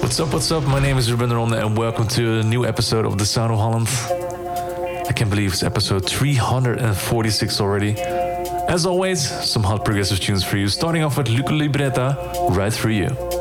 What's up, what's up? My name is Ruben Ronde and welcome to a new episode of The Sound of Holland. I can't believe it's episode 346 already. As always, some hot progressive tunes for you, starting off with Luke Liberati, Right Through You.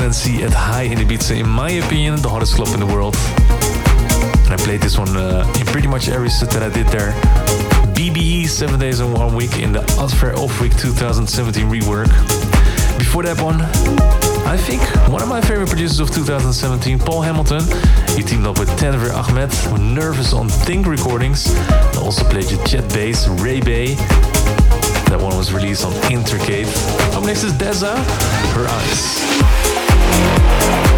Residency at High in Ibiza, in my opinion, the hottest club in the world. And I played this one uh, in pretty much every set that I did there. BBE, 7 days and 1 week in the Adwer Off Week 2017 rework. Before that one, I think one of my favorite producers of 2017, Paul Hamilton. He teamed up with Tanvir Ahmed, Nervous on Think Recordings. And also played with Chad Bays, Ray Bay. That one was released on Intricate. Up next is Dezza, Her Eyes. Thank you.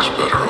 is better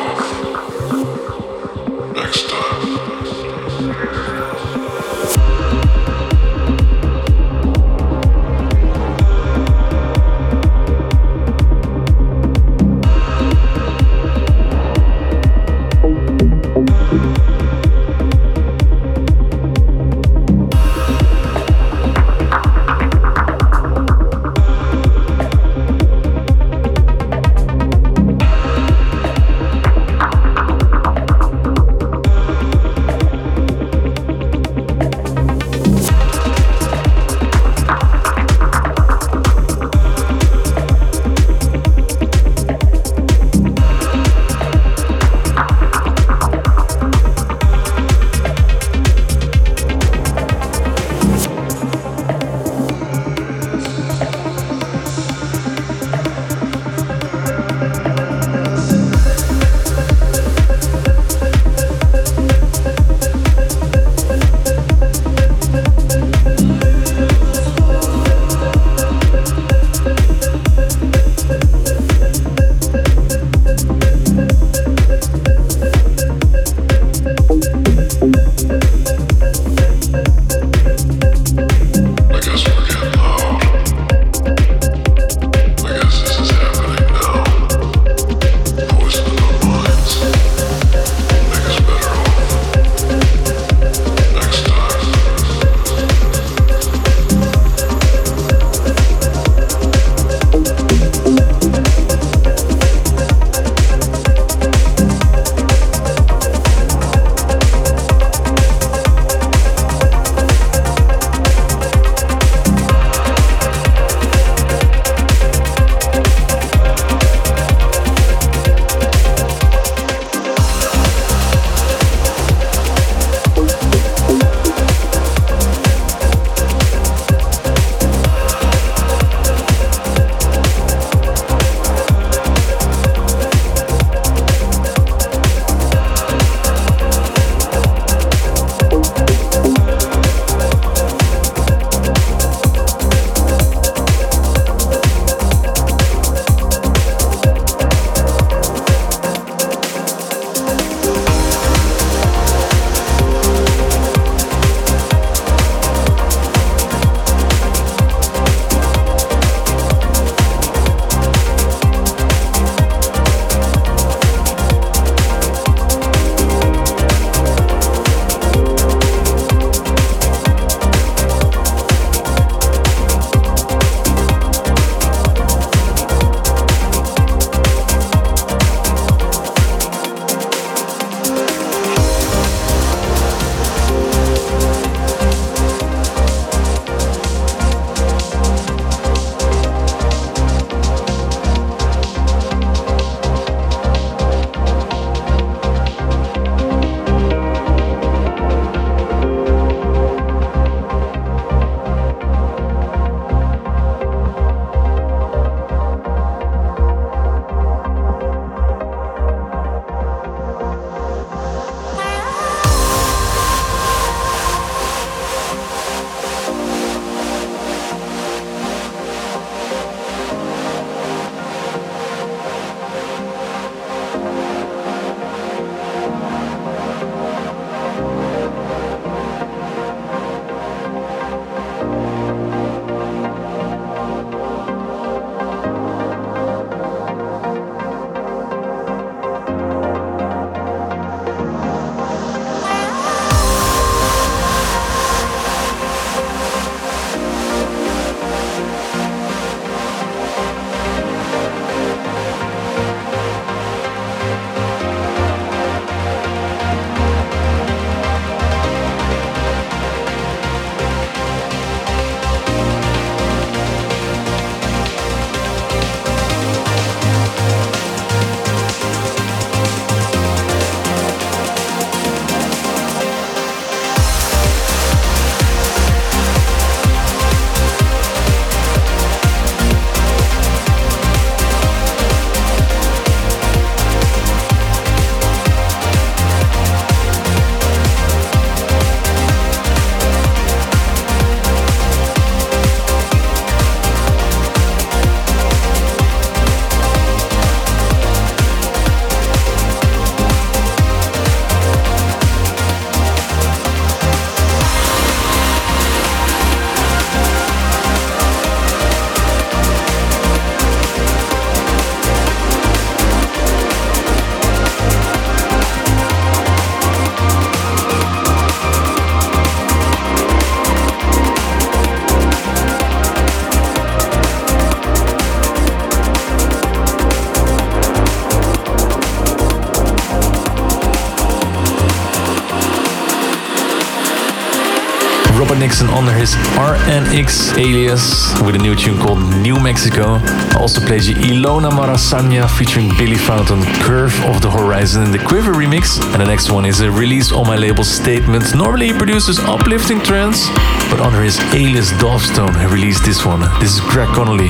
under his RNX alias with a new tune called New Mexico. Also played you Ilona Maras Sanja featuring Billie Fountain, Curve of the Horizon in the Quivver remix. And the next one is a release on my label Statement. Normally he produces uplifting trance, but under his alias Dovestone, he released this one. This is Craig Connelly.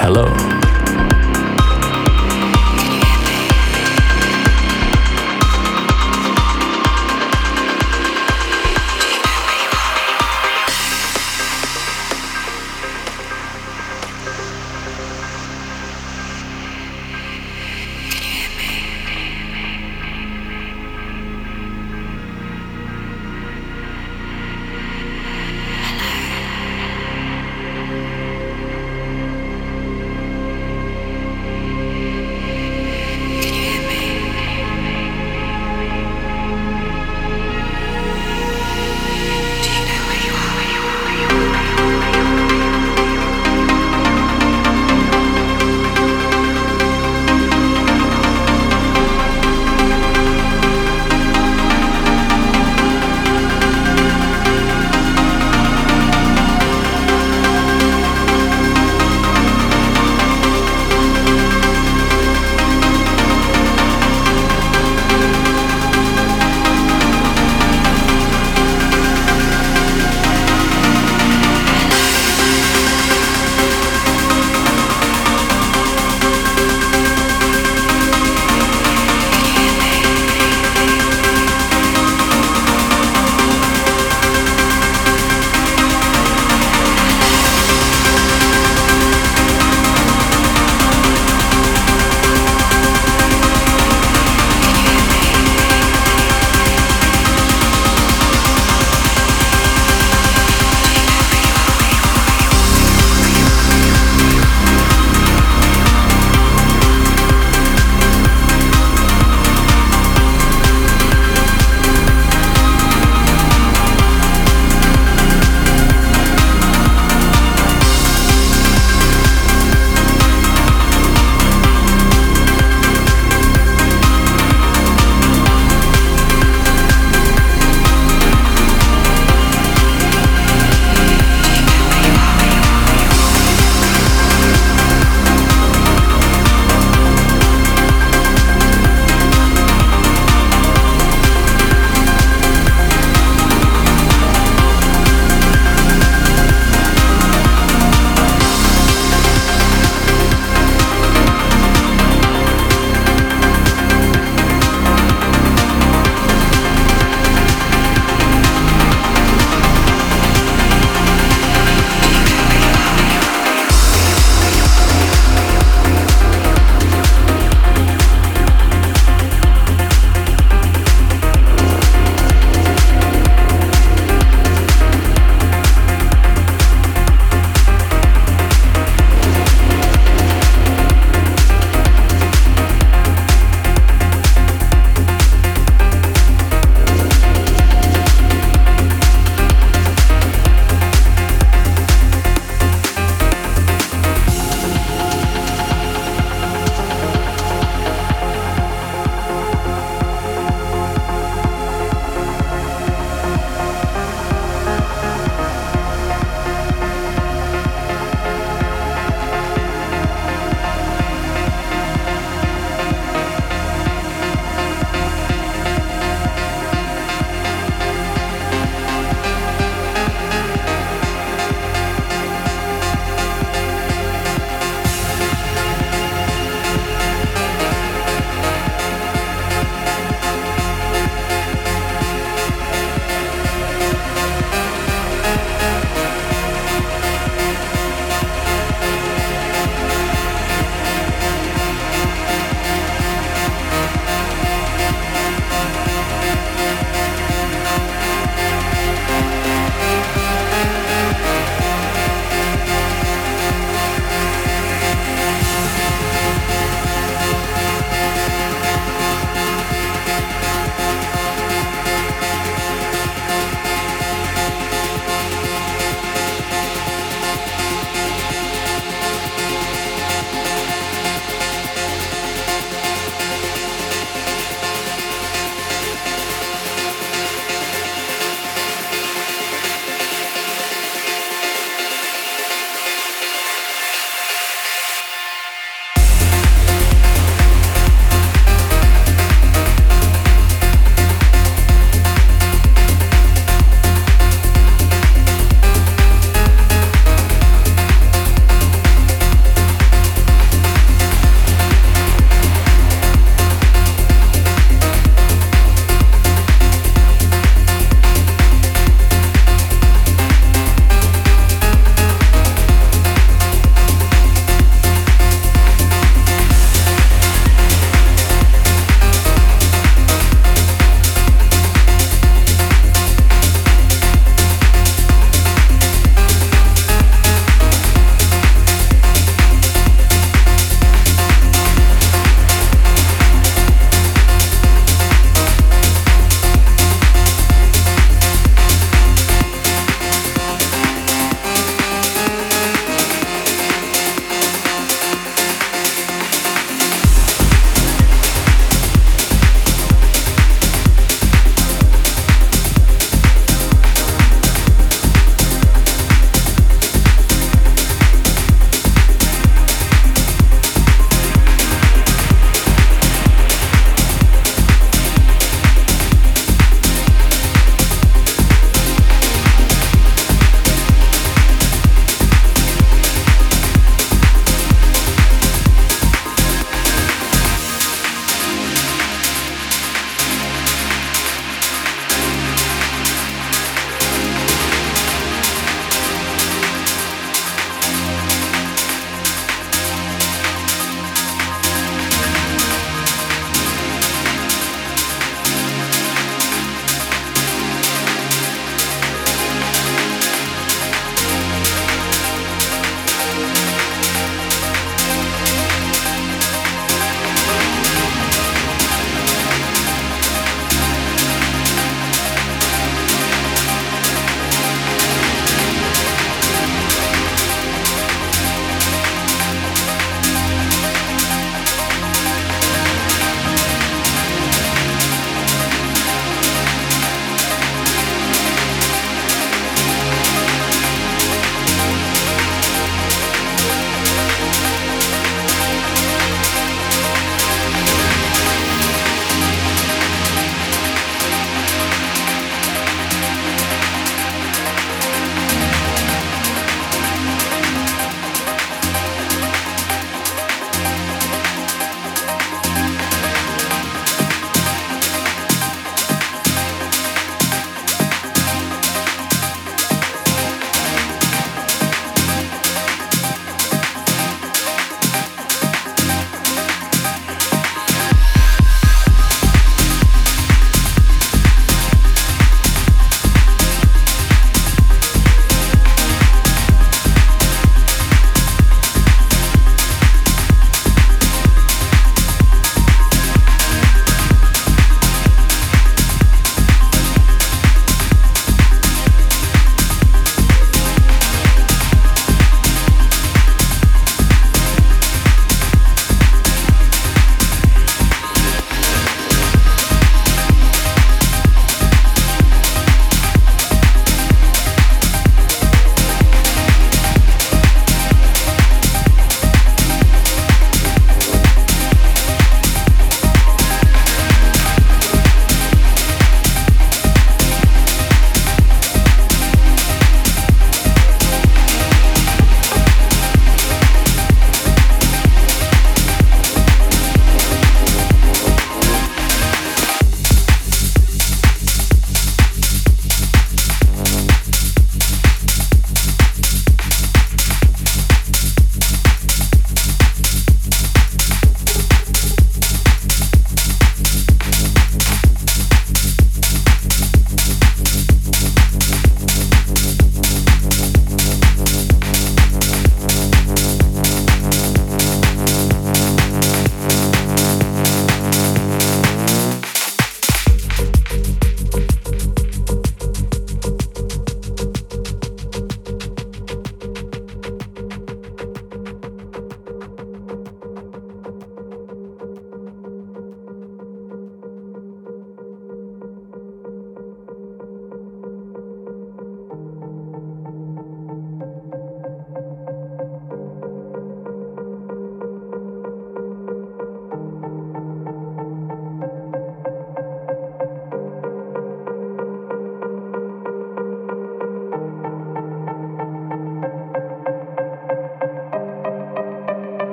Hello.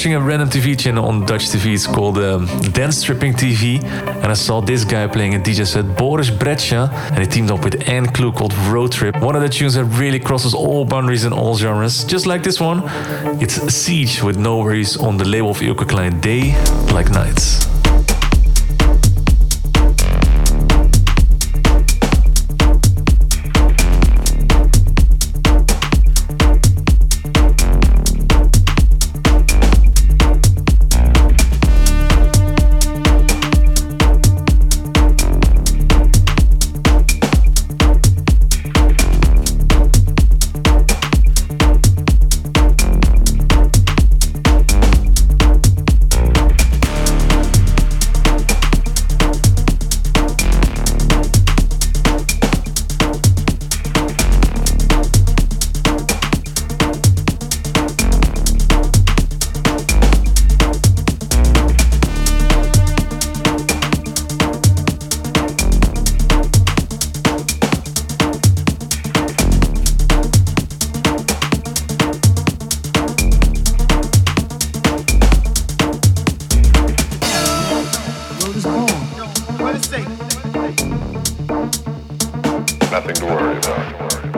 Watching a random TV channel on Dutch TV. It's called um, Dance Trippin TV. And I saw this guy playing a DJ set, Boris Brejcha. And he teamed up with Ann Clue called Road Trip. One of the tunes that really crosses all boundaries in all genres. Just like this one. It's Siege with No Worries on the label of Eelke Kleijn Day Like Nights. Nothing to worry about.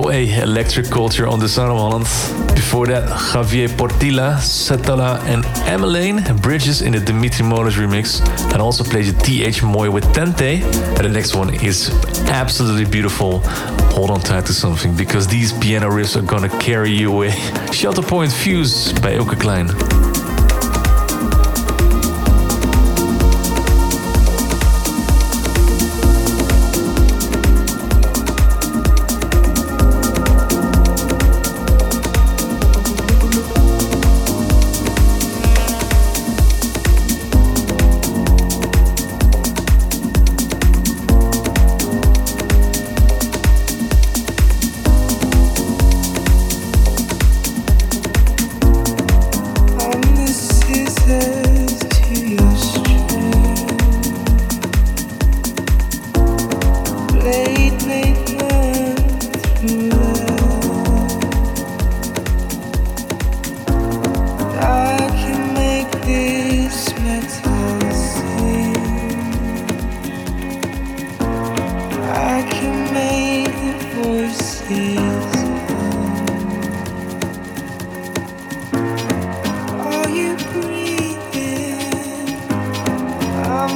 Michael A. Electric Culture on the Sound of Holland. Before that, Javier Portilla, Sotela, and Emalaine Bridges in the Dmitry Molosh remix. And also plays TH Moy with Tente. And the next one is absolutely beautiful. Hold on tight to something because these piano riffs are gonna carry you away. Shelter Point Fuse by Eelke Kleijn.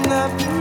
enough.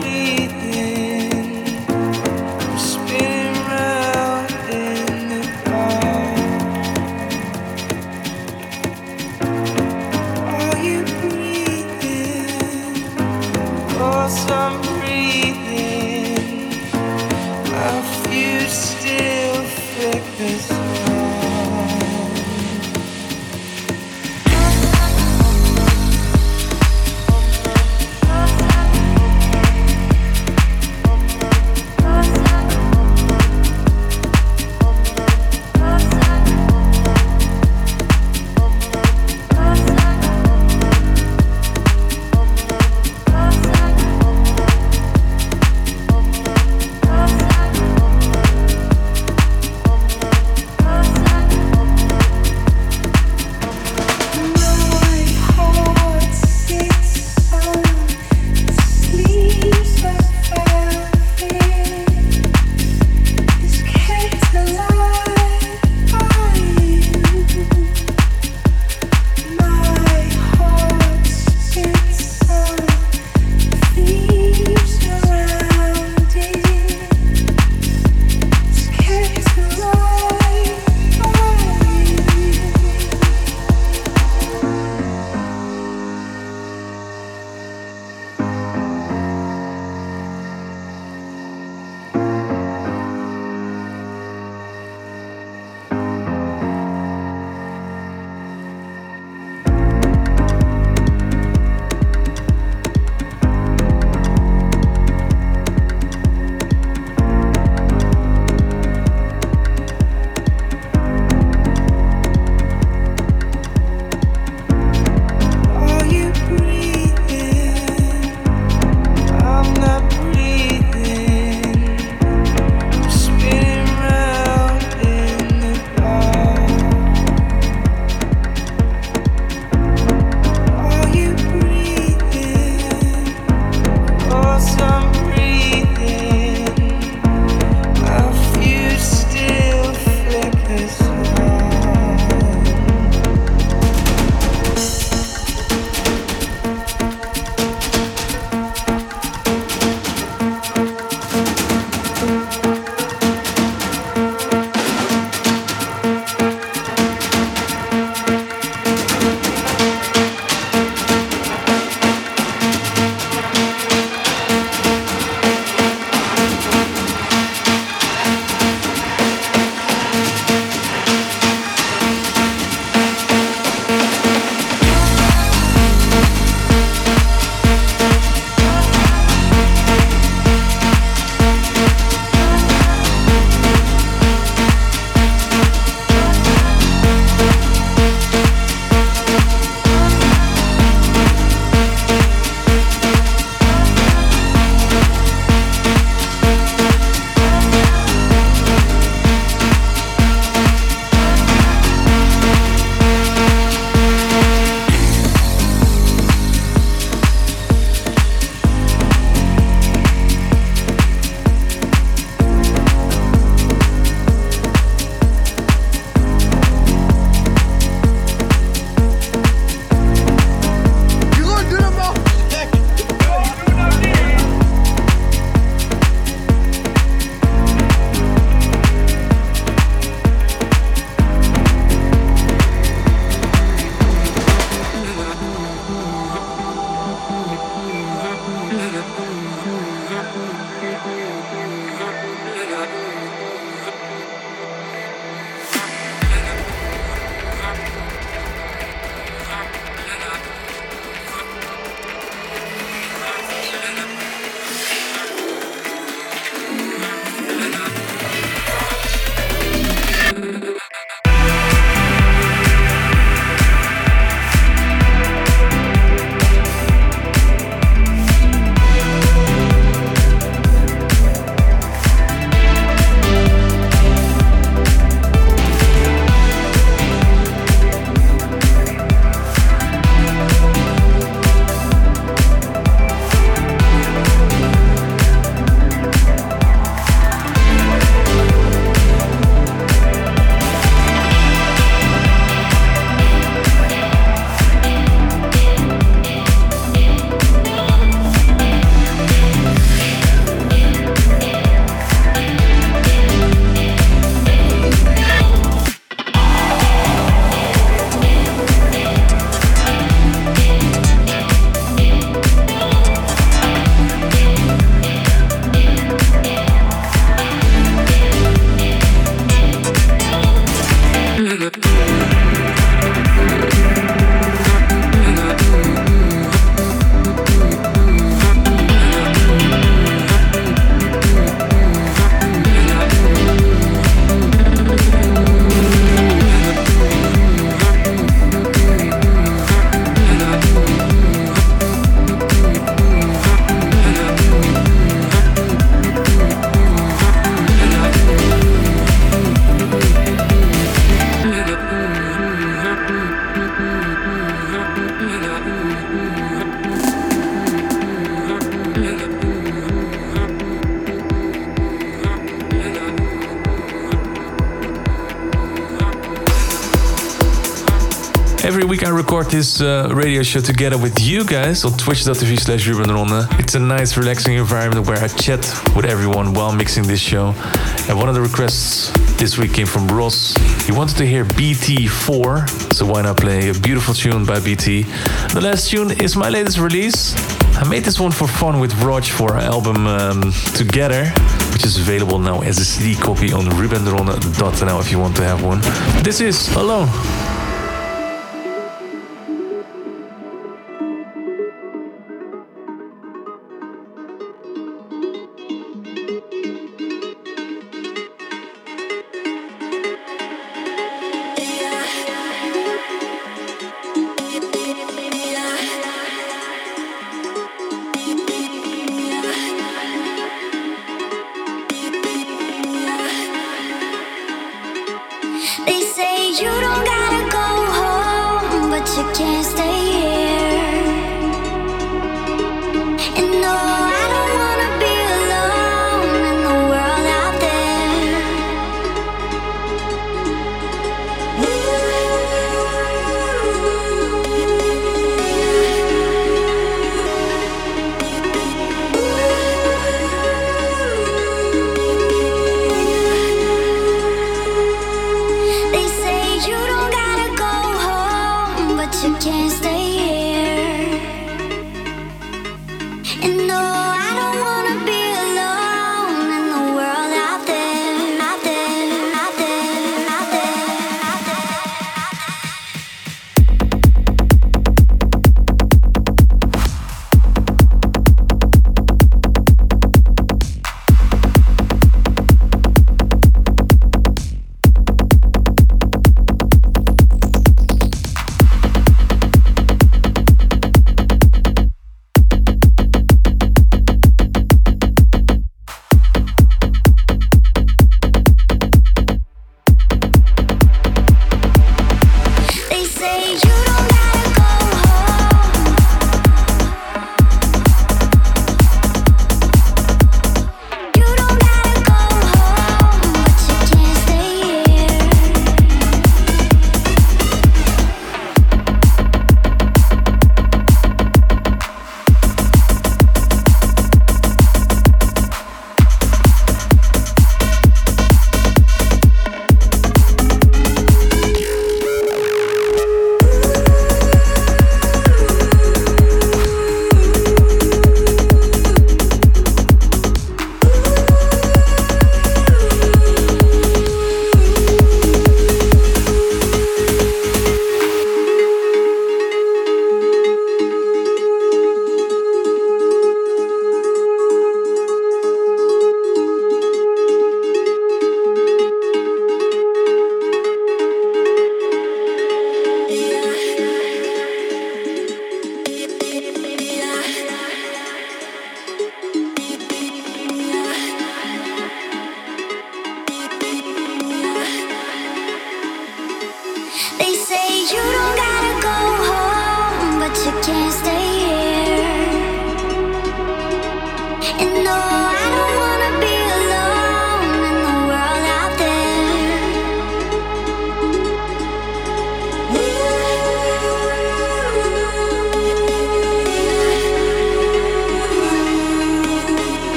This uh, radio show together with you guys on twitch.tv slash Ruben Ronde. It's a nice, relaxing environment where I chat with everyone while mixing this show. And one of the requests this week came from Ross. He wanted to hear BT4, so why not play a beautiful tune by BT? The last tune is my latest release. I made this one for fun with Rodg for our album um, Together, which is available now as a CD copy on rubenronde.nl if you want to have one. This is Alone.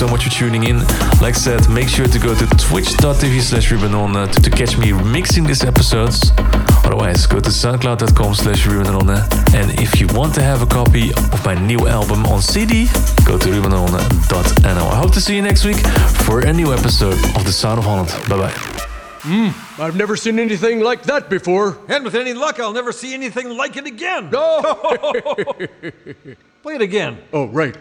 So much for tuning in. Like I said, make sure to go to twitch.tv slash Ruben uh, to, to catch me mixing these episodes. Otherwise, go to soundcloud.com slash Ruben And if you want to have a copy of my new album on CD, go to rubenronde.nl. I hope to see you next week for a new episode of The Sound of Holland. Bye bye. Hmm, I've never seen anything like that before. And with any luck, I'll never see anything like it again. No! Play it again. oh, right.